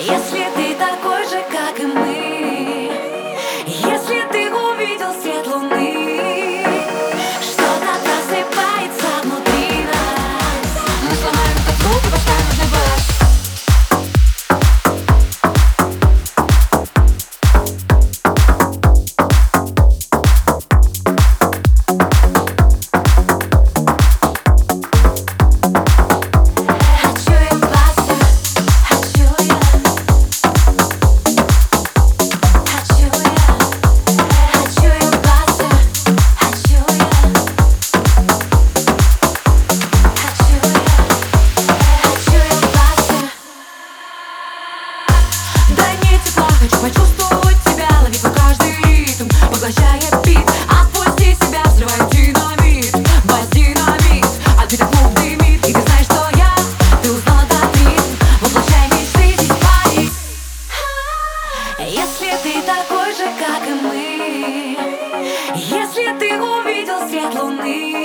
Если ты такой Дай мне тепла, хочу почувствовать тебя Лови каждый ритм, поглощая бит Отпусти себя, взрывай динамит. Динамит, а ты так И ты знаешь, что я, ты узнала этот ритм мечты, здесь Париж Если ты такой же, как и мы Если ты увидел свет луны